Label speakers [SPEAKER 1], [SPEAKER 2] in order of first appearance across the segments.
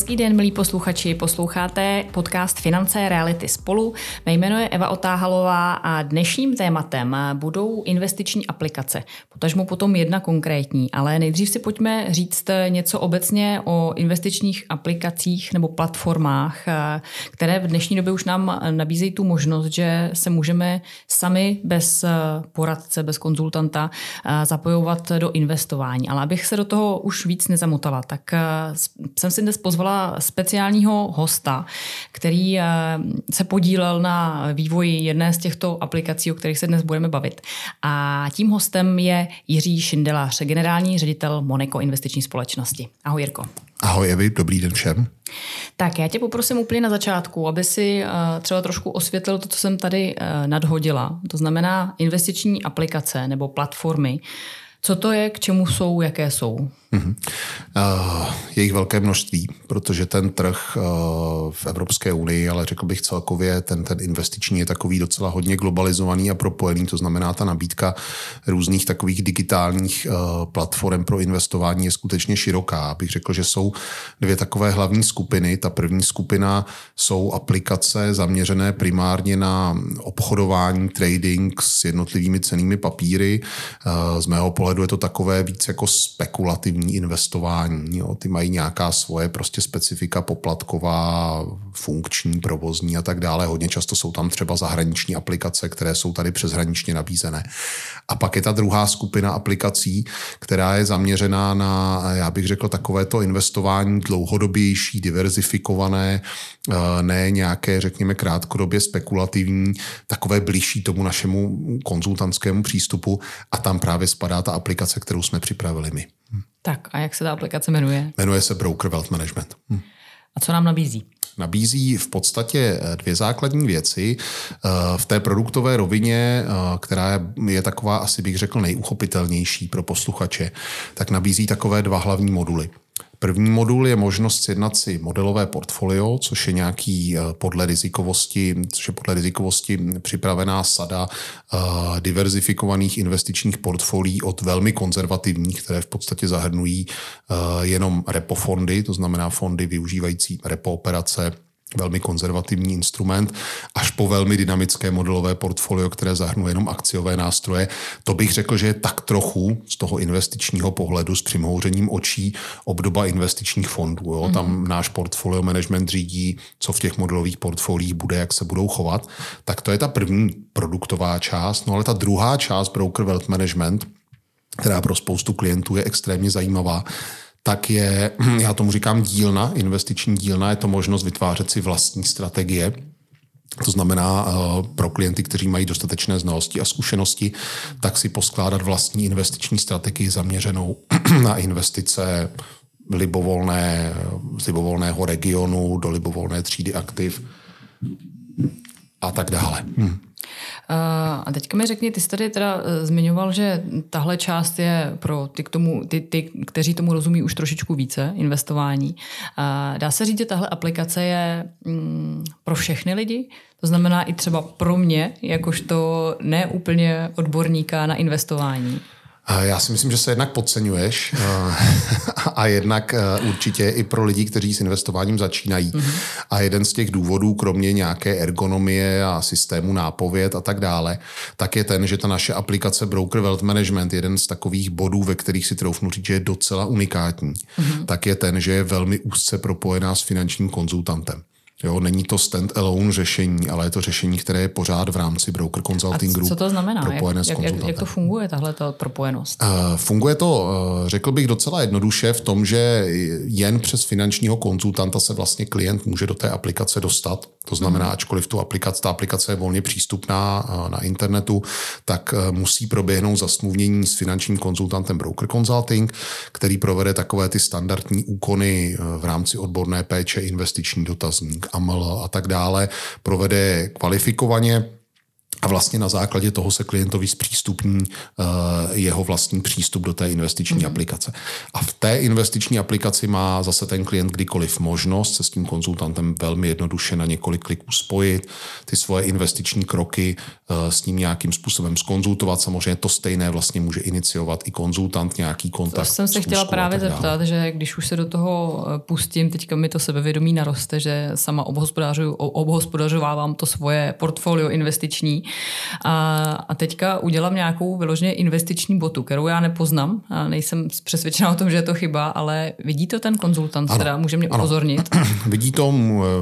[SPEAKER 1] Hezký den, milí posluchači. Posloucháte podcast Finance Reality spolu. Mé jméno je Eva Otáhalová a dnešním tématem budou investiční aplikace. Potažmu potom jedna konkrétní, ale nejdřív si pojďme říct něco obecně o investičních aplikacích nebo platformách, které v dnešní době už nám nabízejí tu možnost, že se můžeme sami bez poradce, bez konzultanta zapojovat do investování. Ale abych se do toho už víc nezamotala, tak jsem si dnes pozvala speciálního hosta, který eh, se podílel na vývoji jedné z těchto aplikací, o kterých se dnes budeme bavit. A tím hostem je Jiří Šindelář, generální ředitel Moneko investiční společnosti. Ahoj Jirko.
[SPEAKER 2] Ahoj Evi, dobrý den všem.
[SPEAKER 1] Tak já tě poprosím úplně na začátku, aby si uh, třeba trošku osvětlil to, co jsem tady uh, nadhodila. To znamená investiční aplikace nebo platformy. Co to je, k čemu jsou, jaké jsou?
[SPEAKER 2] Uh, je jich velké množství, protože ten trh uh, v Evropské unii, ale řekl bych celkově, ten, ten investiční je takový docela hodně globalizovaný a propojený, to znamená ta nabídka různých takových digitálních uh, platform pro investování je skutečně široká. Bych řekl, že jsou dvě takové hlavní skupiny. Ta první skupina jsou aplikace zaměřené primárně na obchodování, trading s jednotlivými cenými papíry. Z mého pohledu je to takové víc jako spekulativní aktivní investování. Jo. Ty mají nějaká svoje prostě specifika poplatková, funkční, provozní a tak dále. Hodně často jsou tam třeba zahraniční aplikace, které jsou tady přeshraničně nabízené. A pak je ta druhá skupina aplikací, která je zaměřená na, já bych řekl, takovéto investování dlouhodobější, diverzifikované, eh, ne nějaké, řekněme, krátkodobě spekulativní, takové blížší tomu našemu konzultantskému přístupu a tam právě spadá ta aplikace, kterou jsme připravili my.
[SPEAKER 1] Tak a jak se ta aplikace jmenuje?
[SPEAKER 2] Jmenuje se Broker Wealth Management. Hm.
[SPEAKER 1] A co nám nabízí?
[SPEAKER 2] Nabízí v podstatě eh, dvě základní věci. Eh, v té produktové rovině, eh, která je taková, asi bych řekl, nejuchopitelnější pro posluchače, tak nabízí takové dva hlavní moduly. První modul je možnost sjednat si modelové portfolio, což je nějaký eh, podle rizikovosti, což je podle rizikovosti připravená sada uh, diverzifikovaných investičních portfolií od velmi konzervativních, které v podstatě zahrnují uh, jenom repo fondy, to znamená fondy využívající repo operace velmi konzervativní instrument, až po velmi dynamické modelové portfolio, které zahrnuje jenom akciové nástroje. To bych řekl, že je tak trochu z toho investičního pohledu s přimhouřením očí obdoba investičních fondů. Jo? Mm-hmm. Tam náš portfolio management řídí, co v těch modelových portfoliích bude, jak se budou chovat. Tak to je ta první produktová část. No ale ta druhá část broker wealth management, která pro spoustu klientů je extrémně zajímavá, tak je, já tomu říkám dílna, investiční dílna, je to možnost vytvářet si vlastní strategie, to znamená eh, pro klienty, kteří mají dostatečné znalosti a zkušenosti, tak si poskládat vlastní investiční strategii zaměřenou na investice libovolné, z libovolného regionu do libovolné třídy aktiv a tak dále. Hm.
[SPEAKER 1] A teďka mi řekni, ty jsi tady teda eh, zmiňoval, že tahle část je pro ty, k tomu, ty, ty, kteří tomu rozumí už trošičku více, investování. Dá se říct, že tahle aplikace je mm, pro všechny lidi? To znamená i třeba pro mě, jakožto neúplně odborníka na investování.
[SPEAKER 2] Já si myslím, že se jednak podceňuješ a jednak určitě i pro lidi, kteří s investováním začínají. Mm-hmm. A jeden z těch důvodů, kromě nějaké ergonomie a systému nápověd a tak dále, tak je ten, že ta naše aplikace Broker Wealth Management, jeden z takových bodů, ve kterých si troufnu říct, že je docela unikátní, mm-hmm. tak je ten, že je velmi úzce propojená s finančním konzultantem. Jo, není to stand-alone řešení, ale je to řešení, které je pořád v rámci Broker Consulting Group.
[SPEAKER 1] co to znamená? Propojené jak, jak, jak to funguje, tahle propojenost?
[SPEAKER 2] Uh, funguje to, uh, řekl bych, docela jednoduše v tom, že jen přes finančního konzultanta se vlastně klient může do té aplikace dostat. To znamená, hmm. ačkoliv tu aplikace, ta aplikace je volně přístupná uh, na internetu, tak musí proběhnout zasmluvnění s finančním konzultantem Broker Consulting, který provede takové ty standardní úkony v rámci odborné péče, investiční dotazník AML a tak dále, provede kvalifikovaně a vlastně na základě toho se klientovi zpřístupní uh, jeho vlastní přístup do té investiční mm-hmm. aplikace. A v té investiční aplikaci má zase ten klient kdykoliv možnost se s tím konzultantem velmi jednoduše na několik kliků spojit, ty svoje investiční kroky uh, s ním nějakým způsobem skonzultovat. Samozřejmě to stejné vlastně může iniciovat i konzultant, nějaký kontakt.
[SPEAKER 1] To jsem se chtěla právě zeptat, že když už se do toho eh, pustím, teďka mi to sebevědomí naroste, že sama obhospodařovávám to svoje portfolio investiční, a, a teďka udělám nějakou vyloženě investiční botu, kterou já nepoznám. A nejsem přesvědčená o tom, že je to chyba, ale vidí to ten konzultant, ano, teda může mě ano. upozornit?
[SPEAKER 2] Vidí to,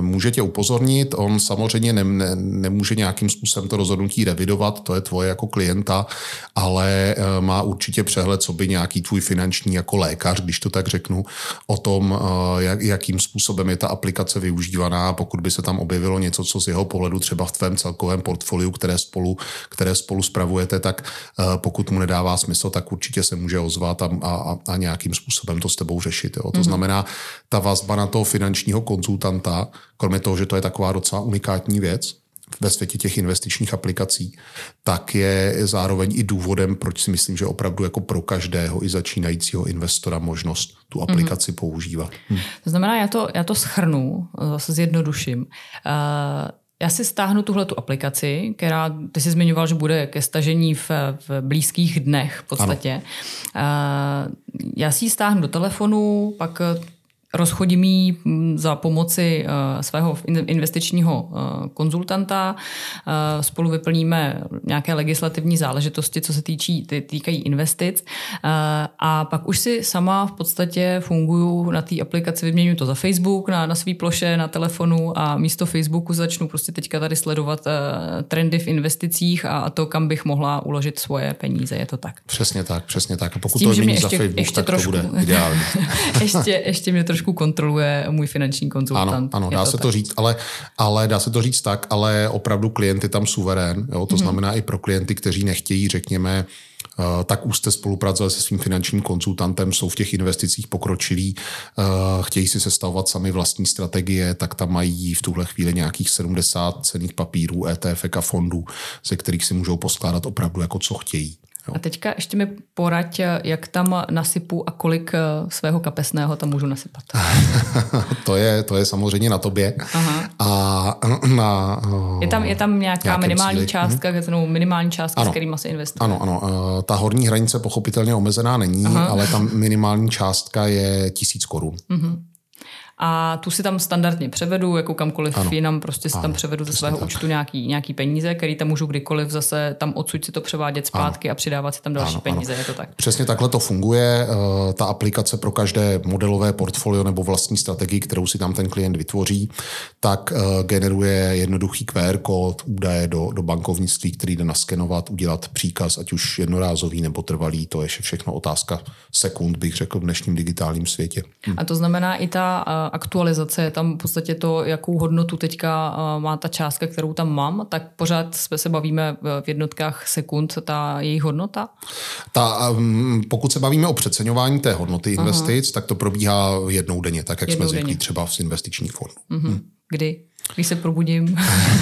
[SPEAKER 2] může tě upozornit, on samozřejmě ne, ne, nemůže nějakým způsobem to rozhodnutí revidovat, to je tvoje jako klienta, ale e, má určitě přehled, co by nějaký tvůj finanční jako lékař, když to tak řeknu, o tom, e, jak, jakým způsobem je ta aplikace využívaná, pokud by se tam objevilo něco, co z jeho pohledu třeba v tvém celkovém portfoliu, které spolu, které spolu spravujete, tak eh, pokud mu nedává smysl, tak určitě se může ozvat a, a, a nějakým způsobem to s tebou řešit. Jo. To mm-hmm. znamená, ta vazba na toho finančního konzultanta, kromě toho, že to je taková docela unikátní věc, ve světě těch investičních aplikací, tak je zároveň i důvodem, proč si myslím, že opravdu jako pro každého i začínajícího investora možnost tu aplikaci mm-hmm. používat. Hm.
[SPEAKER 1] To znamená, já to, já to schrnu, zase zjednoduším. Uh, já si stáhnu tuhle tu aplikaci, která, ty jsi zmiňoval, že bude ke stažení v, v blízkých dnech v podstatě. Ano. Já si ji stáhnu do telefonu, pak rozchodím ji mm, za pomoci uh, svého investičního uh, konzultanta, uh, spolu vyplníme nějaké legislativní záležitosti, co se týčí, týkají investic a pak už si sama v podstatě funguju na té aplikaci, vyměňuji to za Facebook na, na svý ploše, na telefonu a místo Facebooku začnu prostě teďka tady sledovat trendy v investicích a to, kam bych mohla uložit svoje peníze, je to tak.
[SPEAKER 2] Přesně tak, přesně tak. A pokud tím, to vyměníš za Facebook, ještě tak trošku, to bude ideální.
[SPEAKER 1] ještě, ještě mě trošku trošku kontroluje můj finanční konzultant.
[SPEAKER 2] Ano, ano dá to se tak. to říct, ale, ale dá se to říct tak, ale opravdu klient je tam suverén. Jo? To mm-hmm. znamená i pro klienty, kteří nechtějí, řekněme, eh, tak úzce spolupracovat se svým finančním konzultantem, jsou v těch investicích pokročilí, eh, chtějí si sestavovat sami vlastní strategie, tak tam mají v tuhle chvíli nějakých 70 cených papírů, ETF a fondů, ze kterých si můžou poskládat opravdu jako co chtějí.
[SPEAKER 1] Jo. A teďka ještě mi poraď, jak tam nasypu a kolik eh, svého kapesného tam můžu nasypat.
[SPEAKER 2] to, je, to je samozřejmě na tobě. Aha. A na,
[SPEAKER 1] je, tam, je tam nějaká minimální cíli. částka, hmm. minimální částka, ano. s kterým se investuje?
[SPEAKER 2] Ano, ano. Eh, ta horní hranice pochopitelně omezená není, Aha. ale tam minimální částka je tisíc korun. Uh-huh
[SPEAKER 1] a tu si tam standardně převedu, jako kamkoliv ano. jinam, prostě si ano, tam převedu ze svého tak. účtu nějaký, nějaký peníze, který tam můžu kdykoliv zase tam odsud si to převádět zpátky ano. a přidávat si tam další ano, peníze, ano. je to tak.
[SPEAKER 2] Přesně takhle to funguje. Eh, ta aplikace pro každé modelové portfolio nebo vlastní strategii, kterou si tam ten klient vytvoří, tak eh, generuje jednoduchý QR kód, údaje do, do bankovnictví, který jde naskenovat, udělat příkaz, ať už jednorázový nebo trvalý, to je všechno otázka sekund, bych řekl, v dnešním digitálním světě.
[SPEAKER 1] Hm. A to znamená i ta eh, aktualizace, je tam v podstatě to, jakou hodnotu teďka má ta částka, kterou tam mám, tak pořád jsme se bavíme v jednotkách sekund, ta její hodnota?
[SPEAKER 2] Ta, um, pokud se bavíme o přeceňování té hodnoty investic, Aha. tak to probíhá jednou denně, tak jak jednou jsme zvyklí třeba v investičních fondů.
[SPEAKER 1] Mhm. Hm. Kdy? Když se probudím.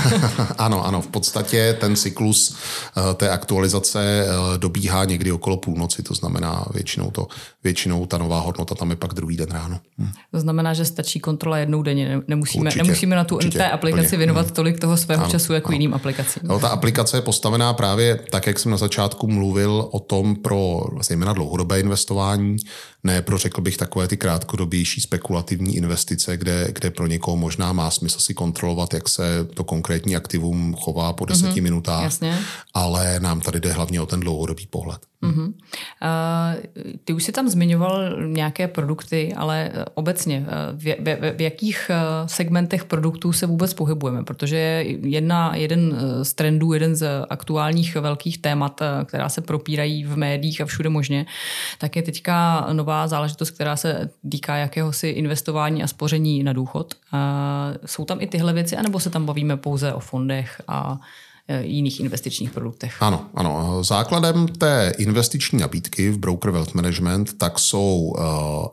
[SPEAKER 2] ano, ano, v podstatě ten cyklus eh, té aktualizace eh, dobíhá někdy okolo půlnoci, to znamená většinou, to, většinou ta nová hodnota tam je pak druhý den ráno. Hm.
[SPEAKER 1] To znamená, že stačí kontrola jednou denně, nemusíme, určitě, nemusíme na tu určitě, té aplikaci plně. věnovat hm. tolik toho svého ano, času jako ano. jiným aplikacím.
[SPEAKER 2] No, ta aplikace je postavená právě tak, jak jsem na začátku mluvil o tom pro zejména dlouhodobé investování, ne pro, řekl bych, takové ty krátkodobější spekulativní investice, kde, kde pro někoho možná má smysl si kontrolovat, jak se to konkrétní aktivum chová po deseti mm-hmm, minutách, jasně. ale nám tady jde hlavně o ten dlouhodobý pohled.
[SPEAKER 1] Mm-hmm. Uh, ty už si tam zmiňoval nějaké produkty, ale obecně v, v, v jakých segmentech produktů se vůbec pohybujeme? Protože jedna, jeden z trendů, jeden z aktuálních velkých témat, která se propírají v médiích a všude možně, tak je teďka nová záležitost, která se týká jakéhosi investování a spoření na důchod. Uh, jsou tam i tyhle věci, anebo se tam bavíme pouze o fondech a Eh, jiných investičních produktech.
[SPEAKER 2] Ano, ano. Základem té investiční nabídky v Broker Wealth Management tak jsou uh,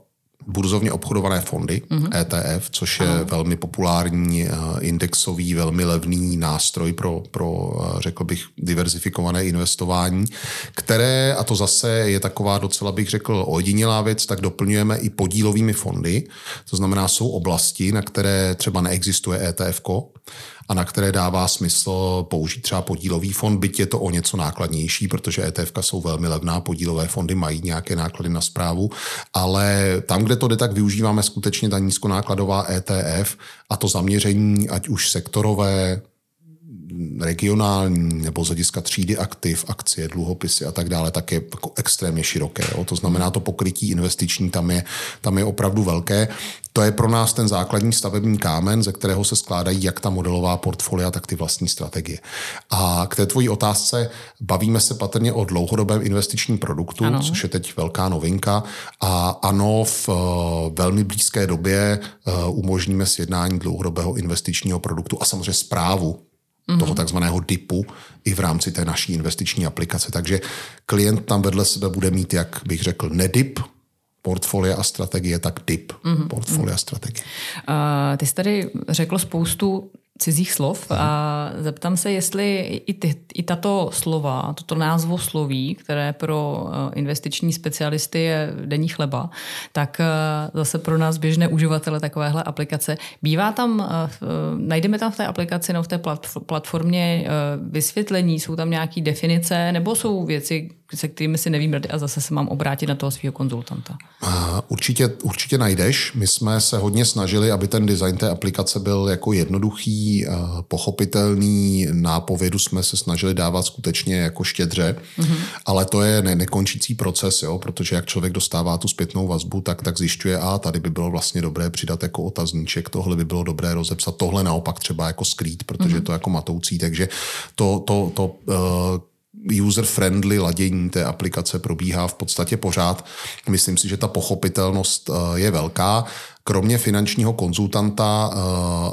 [SPEAKER 2] burzovně obchodované fondy, mm-hmm. ETF, což je Aha. velmi populární eh, indexový, velmi levný nástroj pro, pro, eh, řekl bych, diverzifikované investování, které, a to zase je taková docela, bych řekl, ojedinělá věc, tak doplňujeme i podílovými fondy. To znamená, jsou oblasti, na které třeba neexistuje ETF, a na které dává smysl použít třeba podílový fond, byť je to o něco nákladnější, protože ETF jsou velmi levná, podílové fondy mají nějaké náklady na zprávu, ale tam, kde to jde, tak využíváme skutečně ta nízkonákladová ETF a to zaměření, ať už sektorové, regionální nebo z hlediska třídy aktiv, akcie, dluhopisy a tak dále, tak je jako extrémně široké. Jo. To znamená, to pokrytí investiční tam je, tam je opravdu velké. To je pro nás ten základní stavební kámen, ze kterého se skládají jak ta modelová portfolia, tak ty vlastní strategie. A k té tvojí otázce bavíme se patrně o dlouhodobém investičním produktu, ano. což je teď velká novinka. A ano, v uh, velmi blízké době uh, umožníme sjednání dlouhodobého investičního produktu a samozřejmě zprávu mm-hmm. toho takzvaného DIPu i v rámci té naší investiční aplikace. Takže klient tam vedle sebe bude mít, jak bych řekl, nedip, portfolia a strategie, tak DIP, mm-hmm. portfolia a strategie.
[SPEAKER 1] Uh, ty jsi tady řekl spoustu cizích slov a zeptám se, jestli i, ty, i tato slova, toto názvo sloví, které pro eh, investiční specialisty je denní chleba, tak eh, zase pro nás běžné uživatele takovéhle aplikace. Bývá tam, eh, najdeme tam v té aplikaci, no v té platformě vysvětlení, jsou tam nějaké definice, nebo jsou věci, se kterými si nevím rady a zase se mám obrátit na toho svého konzultanta?
[SPEAKER 2] Určitě, určitě najdeš. My jsme se hodně snažili, aby ten design té aplikace byl jako jednoduchý, pochopitelný. Nápovědu jsme se snažili dávat skutečně jako štědře, mm-hmm. ale to je ne, nekončící proces, jo, protože jak člověk dostává tu zpětnou vazbu, tak, tak zjišťuje, a tady by bylo vlastně dobré přidat jako otazníček, tohle by bylo dobré rozepsat, tohle naopak třeba jako skrýt, protože mm-hmm. to jako matoucí, takže to, to, to uh, user-friendly ladění té aplikace probíhá v podstatě pořád. Myslím si, že ta pochopitelnost eh, je velká. Kromě finančního konzultanta eh,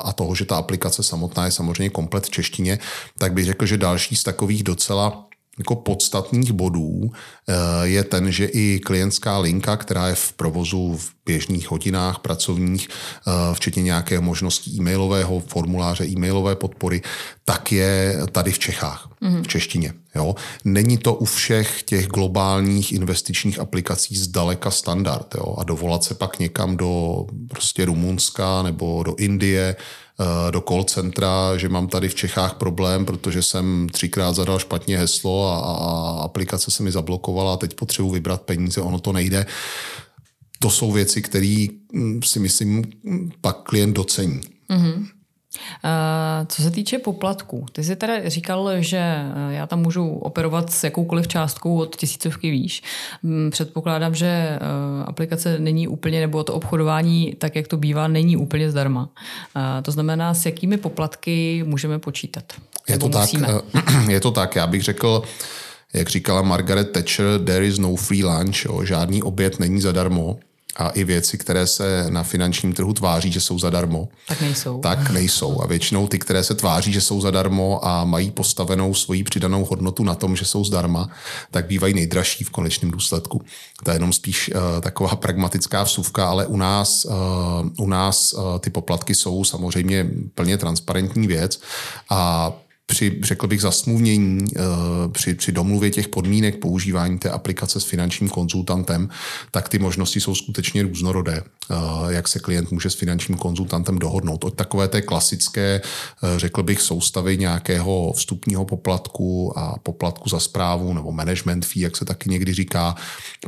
[SPEAKER 2] a toho, že ta aplikace samotná je samozřejmě komplet v češtině, tak bych řekl, že další z takových docela jako podstatných bodů eh, je ten, že i klientská linka, která je v provozu v běžných hodinách pracovních, eh, včetně nějaké možnosti e-mailového formuláře, e-mailové podpory, tak je tady v Čechách, mm-hmm. v češtině. Jo? Není to u všech těch globálních investičních aplikací zdaleka standard. Jo? A dovolat se pak někam do prostě Rumunska nebo do Indie, do call centra, že mám tady v Čechách problém, protože jsem třikrát zadal špatně heslo a, a aplikace se mi zablokovala a teď potřebuji vybrat peníze, ono to nejde to jsou věci, které mm, si myslím pak klient docení. Mm-hmm.
[SPEAKER 1] Co se týče poplatků, ty jsi teda říkal, že eh, já tam můžu operovat s jakoukoliv částkou od tisícovky výš. Mm, předpokládám, že eh, aplikace není úplně, nebo to obchodování, tak jak to bývá, není úplně zdarma. To znamená, s jakými poplatky můžeme počítat?
[SPEAKER 2] Je to, tak, je to tak, já bych řekl, jak říkala Margaret Thatcher, there is no free lunch, jo, žádný oběd není zadarmo a i věci, které se na finančním trhu tváří, že jsou zadarmo,
[SPEAKER 1] tak nejsou.
[SPEAKER 2] Tak nejsou. A většinou ty, které se tváří, že jsou zadarmo a mají postavenou svoji přidanou hodnotu na tom, že jsou zdarma, tak bývají nejdražší v konečném důsledku. To je jenom spíš uh, taková pragmatická vsuvka, ale u nás, uh, u nás uh, ty poplatky jsou samozřejmě plně transparentní věc a při, řekl bych, zasmluvnění, eh, při, při domluvě těch podmínek používání té aplikace s finančním konzultantem, tak ty možnosti jsou skutečně různorodé, eh, jak se klient může s finančním konzultantem dohodnout. Od takové té klasické, eh, řekl bych, soustavy nějakého vstupního poplatku a poplatku za zprávu nebo management fee, jak se taky někdy říká,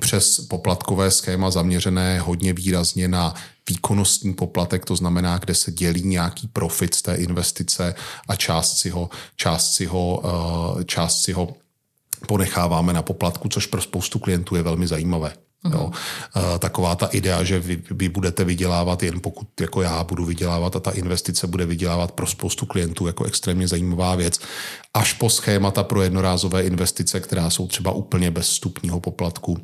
[SPEAKER 2] přes poplatkové schéma zaměřené hodně výrazně na výkonnostní poplatek, to znamená, kde se dělí nějaký profit z té investice a část si ho, část si ho, eh, část si ho ponecháváme na poplatku, což pro spoustu klientů je velmi zajímavé. Uh-huh. Jo. Eh, taková ta idea, že vy, vy budete vydělávat jen pokud jako já budu vydělávat a ta investice bude vydělávat pro spoustu klientů jako extrémně zajímavá věc. Až po schémata pro jednorázové investice, která jsou třeba úplně bez vstupního poplatku,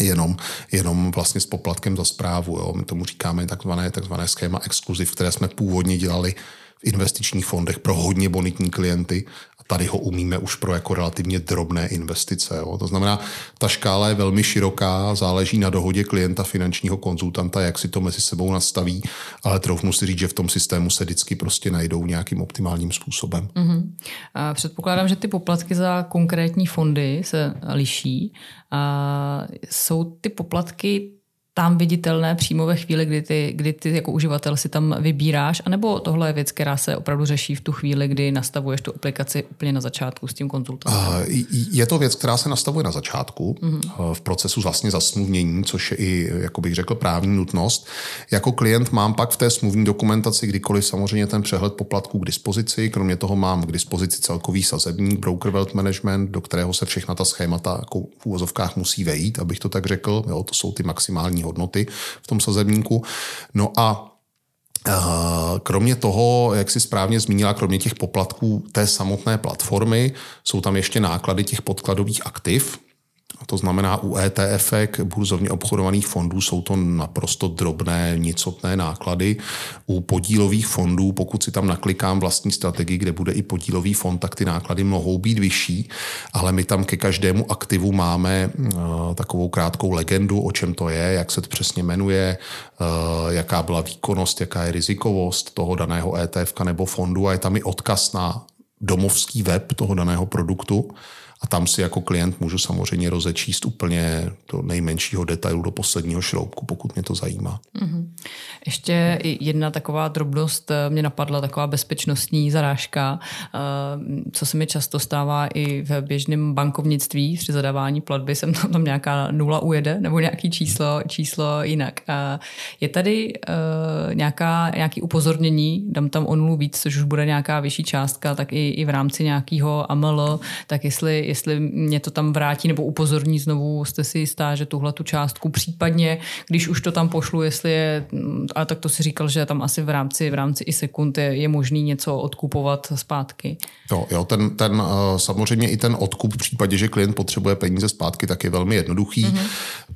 [SPEAKER 2] jenom, jenom vlastně s poplatkem za zprávu. Jo. My tomu říkáme takzvané, takzvané schéma exkluziv, které jsme původně dělali v investičních fondech pro hodně bonitní klienty tady ho umíme už pro jako relativně drobné investice. Jo. To znamená, ta škála je velmi široká, záleží na dohodě klienta, finančního konzultanta, jak si to mezi sebou nastaví, ale troufnu si říct, že v tom systému se vždycky prostě najdou nějakým optimálním způsobem.
[SPEAKER 1] Mm-hmm. A předpokládám, že ty poplatky za konkrétní fondy se liší. A jsou ty poplatky tam viditelné přímo ve chvíli, kdy ty, kdy ty jako uživatel si tam vybíráš, anebo tohle je věc, která se opravdu řeší v tu chvíli, kdy nastavuješ tu aplikaci úplně na začátku s tím konzultantem?
[SPEAKER 2] Je to věc, která se nastavuje na začátku mm-hmm. v procesu vlastně zasmluvnění, což je i, jako bych řekl, právní nutnost. Jako klient mám pak v té smluvní dokumentaci kdykoliv samozřejmě ten přehled poplatků k dispozici. Kromě toho mám k dispozici celkový sazebník Broker Wealth Management, do kterého se všechna ta schémata jako v úvozovkách musí vejít, abych to tak řekl. Jo, to jsou ty maximální hodnoty v tom sazebníku. No a eh, Kromě toho, jak si správně zmínila, kromě těch poplatků té samotné platformy, jsou tam ještě náklady těch podkladových aktiv, a to znamená, u ETF, burzovně obchodovaných fondů, jsou to naprosto drobné, nicotné náklady. U podílových fondů, pokud si tam naklikám vlastní strategii, kde bude i podílový fond, tak ty náklady mohou být vyšší, ale my tam ke každému aktivu máme uh, takovou krátkou legendu, o čem to je, jak se to přesně jmenuje, uh, jaká byla výkonnost, jaká je rizikovost toho daného ETF nebo fondu a je tam i odkaz na domovský web toho daného produktu a tam si jako klient můžu samozřejmě rozečíst úplně do nejmenšího detailu, do posledního šroubku, pokud mě to zajímá. Mm-hmm.
[SPEAKER 1] Ještě jedna taková drobnost eh, mě napadla, taková bezpečnostní zarážka, eh, co se mi často stává i v běžném bankovnictví při zadávání platby, jsem tam, tam nějaká nula ujede nebo nějaký číslo, číslo jinak. Je tady eh, nějaká, nějaký upozornění, dám tam o nulu víc, což už bude nějaká vyšší částka, tak i, i v rámci nějakého AML, tak jestli jestli mě to tam vrátí nebo upozorní znovu, jste si jistá, že tuhle tu částku případně, když už to tam pošlu, jestli je, a tak to si říkal, že tam asi v rámci, v rámci i sekund je, je možný něco odkupovat zpátky.
[SPEAKER 2] Jo, jo ten, ten eh, samozřejmě i ten odkup v případě, že klient potřebuje peníze zpátky, tak je velmi jednoduchý. Mm-hmm.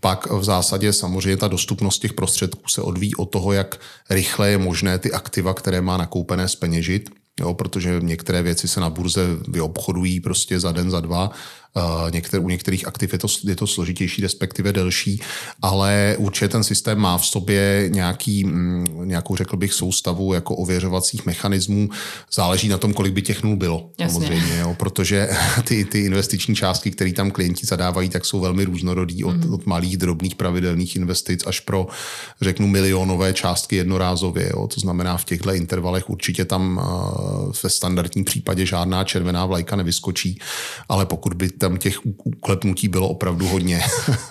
[SPEAKER 2] Pak v zásadě samozřejmě ta dostupnost těch prostředků se odvíjí od toho, jak rychle je možné ty aktiva, které má nakoupené, speněžit jo, protože některé věci se na burze vyobchodují prostě za den, za dva Eh, u některých aktiv je to, je to složitější, respektive delší, ale určitě ten systém má v sobě nějaký, mm, nějakou, řekl bych, soustavu jako ověřovacích mechanismů. Záleží na tom, kolik by těch nul bylo, Jasně. samozřejmě, jo, protože ty, ty investiční částky, které tam klienti zadávají, tak jsou velmi různorodý od, mm. od malých, drobných, pravidelných investic až pro, řeknu, milionové částky jednorázově. Jo. To znamená, v těchto intervalech určitě tam eh, ve standardním případě žádná červená vlajka nevyskočí, ale pokud by tam těch uklepnutí bylo opravdu hodně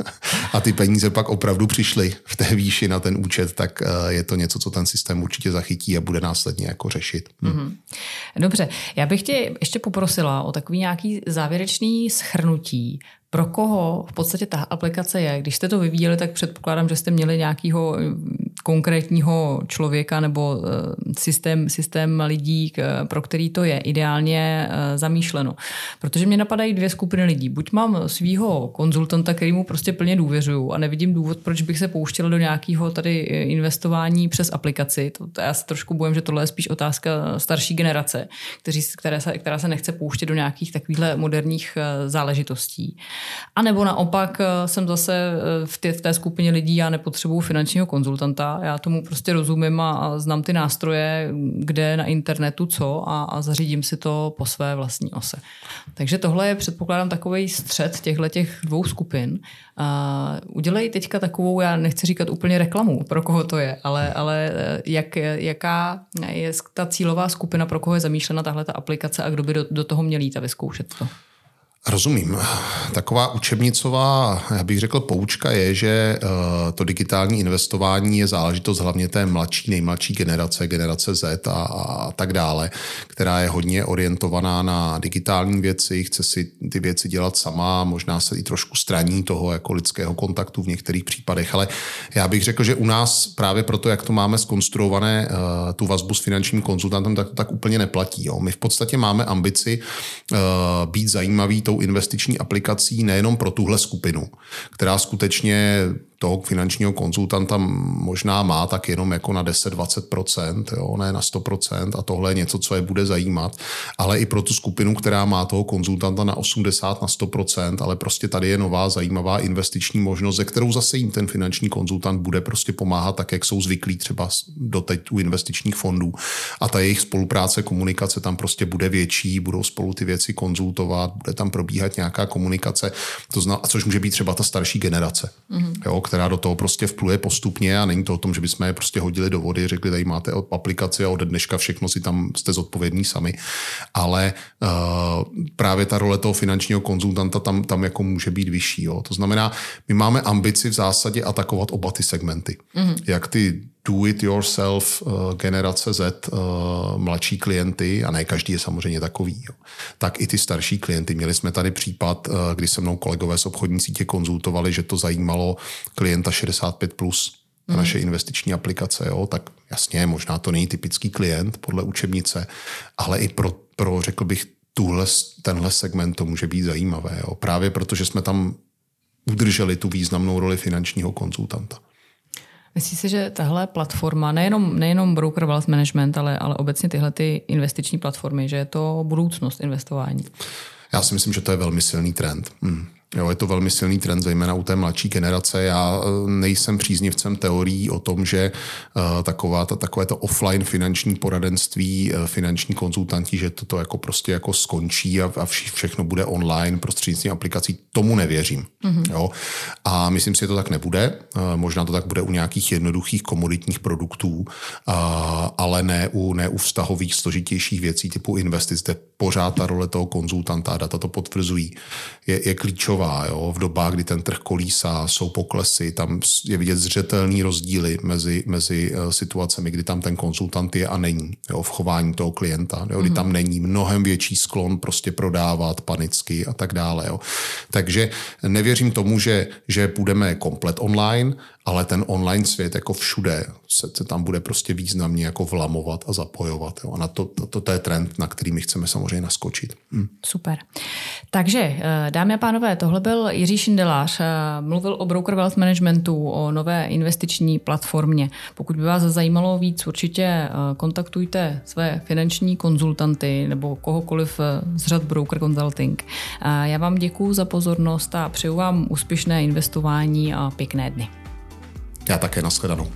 [SPEAKER 2] a ty peníze pak opravdu přišly v té výši na ten účet, tak eh, je to něco, co ten systém určitě zachytí a bude následně jako řešit. Hm. Mm-hmm.
[SPEAKER 1] Dobře, já bych tě ještě poprosila o takový nějaký závěrečný schrnutí pro koho v podstatě ta aplikace je. Když jste to vyvíjeli, tak předpokládám, že jste měli nějakého konkrétního člověka nebo eh, systém, systém lidí, pro který to je ideálně eh, zamýšleno. Protože mě napadají dvě skupiny lidí. Buď mám svého konzultanta, který mu prostě plně důvěřuju a nevidím důvod, proč bych se pouštěl do nějakého tady eh, investování přes aplikaci. To, já se trošku bojím, že tohle je spíš otázka starší generace, kteří, které se, která se nechce pouštět do nějakých takovýchhle moderních záležitostí. A nebo naopak jsem zase v té, v té skupině lidí, já nepotřebuju finančního konzultanta, já tomu prostě rozumím a, a znám ty nástroje, kde na internetu co a, a zařídím si to po své vlastní ose. Takže tohle je předpokládám takový střed těchto těch dvou skupin. A udělej teďka takovou, já nechci říkat úplně reklamu, pro koho to je, ale, ale jak, jaká je ta cílová skupina, pro koho je zamýšlena tahle ta aplikace a kdo by do, do toho měl jít a vyzkoušet to?
[SPEAKER 2] Rozumím. Taková učebnicová, já bych řekl, poučka je, že eh, to digitální investování je záležitost hlavně té mladší, nejmladší generace, generace Z a, a tak dále, která je hodně orientovaná na digitální věci, chce si ty věci dělat sama, možná se i trošku straní toho jako lidského kontaktu v některých případech, ale já bych řekl, že u nás právě proto, jak to máme skonstruované, eh, tu vazbu s finančním konzultantem, tak to tak úplně neplatí. Jo. My v podstatě máme ambici eh, být zajímavý tou investiční aplikací nejenom pro tuhle skupinu, která skutečně toho finančního konzultanta možná má tak jenom jako na 10-20%, jo, ne na 100% a tohle je něco, co je bude zajímat, ale i pro tu skupinu, která má toho konzultanta na 80, na 100%, ale prostě tady je nová zajímavá investiční možnost, ze kterou zase jim ten finanční konzultant bude prostě pomáhat tak, jak jsou zvyklí třeba doteď u investičních fondů. A ta jejich spolupráce, komunikace tam prostě bude větší, budou spolu ty věci konzultovat, bude tam probíhat nějaká komunikace, to zna, což může být třeba ta starší generace, mm-hmm. jo, která do toho prostě vpluje postupně a není to o tom, že bychom je prostě hodili do vody, řekli, tady máte aplikaci a ode dneška všechno si tam jste zodpovědní sami, ale uh, právě ta role toho finančního konzultanta tam, tam jako může být vyšší. Jo. To znamená, my máme ambici v zásadě atakovat oba ty segmenty. Mm-hmm. Jak ty do-it-yourself uh, generace Z, uh, mladší klienty, a ne každý je samozřejmě takový, jo, tak i ty starší klienty. Měli jsme tady případ, uh, kdy se mnou kolegové z obchodní sítě konzultovali, že to zajímalo klienta 65+, plus na naše mhm. investiční aplikace, jo, tak jasně, možná to není typický klient podle učebnice, ale i pro, pro řekl bych, tuhle, tenhle segment to může být zajímavé. Jo. Právě protože jsme tam udrželi tu významnou roli finančního konzultanta.
[SPEAKER 1] Myslíš si, že tahle platforma, nejenom, nejenom Broker Wealth Management, ale, ale obecně tyhle ty investiční platformy, že je to budoucnost investování?
[SPEAKER 2] Já si myslím, že to je velmi silný trend. Hmm. Jo, je to velmi silný trend, zejména u té mladší generace. Já eh, nejsem příznivcem teorií o tom, že uh, taková, ta, takové to offline finanční poradenství, uh, finanční konzultanti, že toto jako prostě jako skončí a, a vše, všechno bude online prostřednictvím aplikací. Tomu nevěřím. Mm-hmm. Jo? A myslím si, že to tak nebude. Možná to tak bude u nějakých jednoduchých komoditních produktů, ale ne u, ne u vztahových složitějších věcí typu investic, kde pořád ta role toho konzultanta, data to potvrzují, je, je klíčová klíčová. Jo? V dobách, kdy ten trh kolísá, jsou poklesy, tam je vidět zřetelný rozdíly mezi, mezi eh, situacemi, kdy tam ten konzultant je a není jo? v chování toho klienta, jo? kdy mm-hmm. tam není mnohem větší sklon prostě prodávat panicky a tak dále. Jo? Takže nevěřím tomu, že, že půjdeme komplet online, ale ten online svět jako všude se, se tam bude prostě významně jako vlamovat a zapojovat. Jo. A na to, to, to, to je trend, na který my chceme samozřejmě naskočit. Hm.
[SPEAKER 1] Super. Takže, eh, dámy a pánové, tohle byl Jiří Šindelář. Eh, mluvil o Broker Wealth Managementu, o nové investiční platformě. Pokud by vás zajímalo víc, určitě eh, kontaktujte své finanční konzultanty nebo kohokoliv z řad Broker Consulting. Já vám děkuji za pozornost a přeju vám úspěšné investování a pěkné dny.
[SPEAKER 2] Já také nashledanou.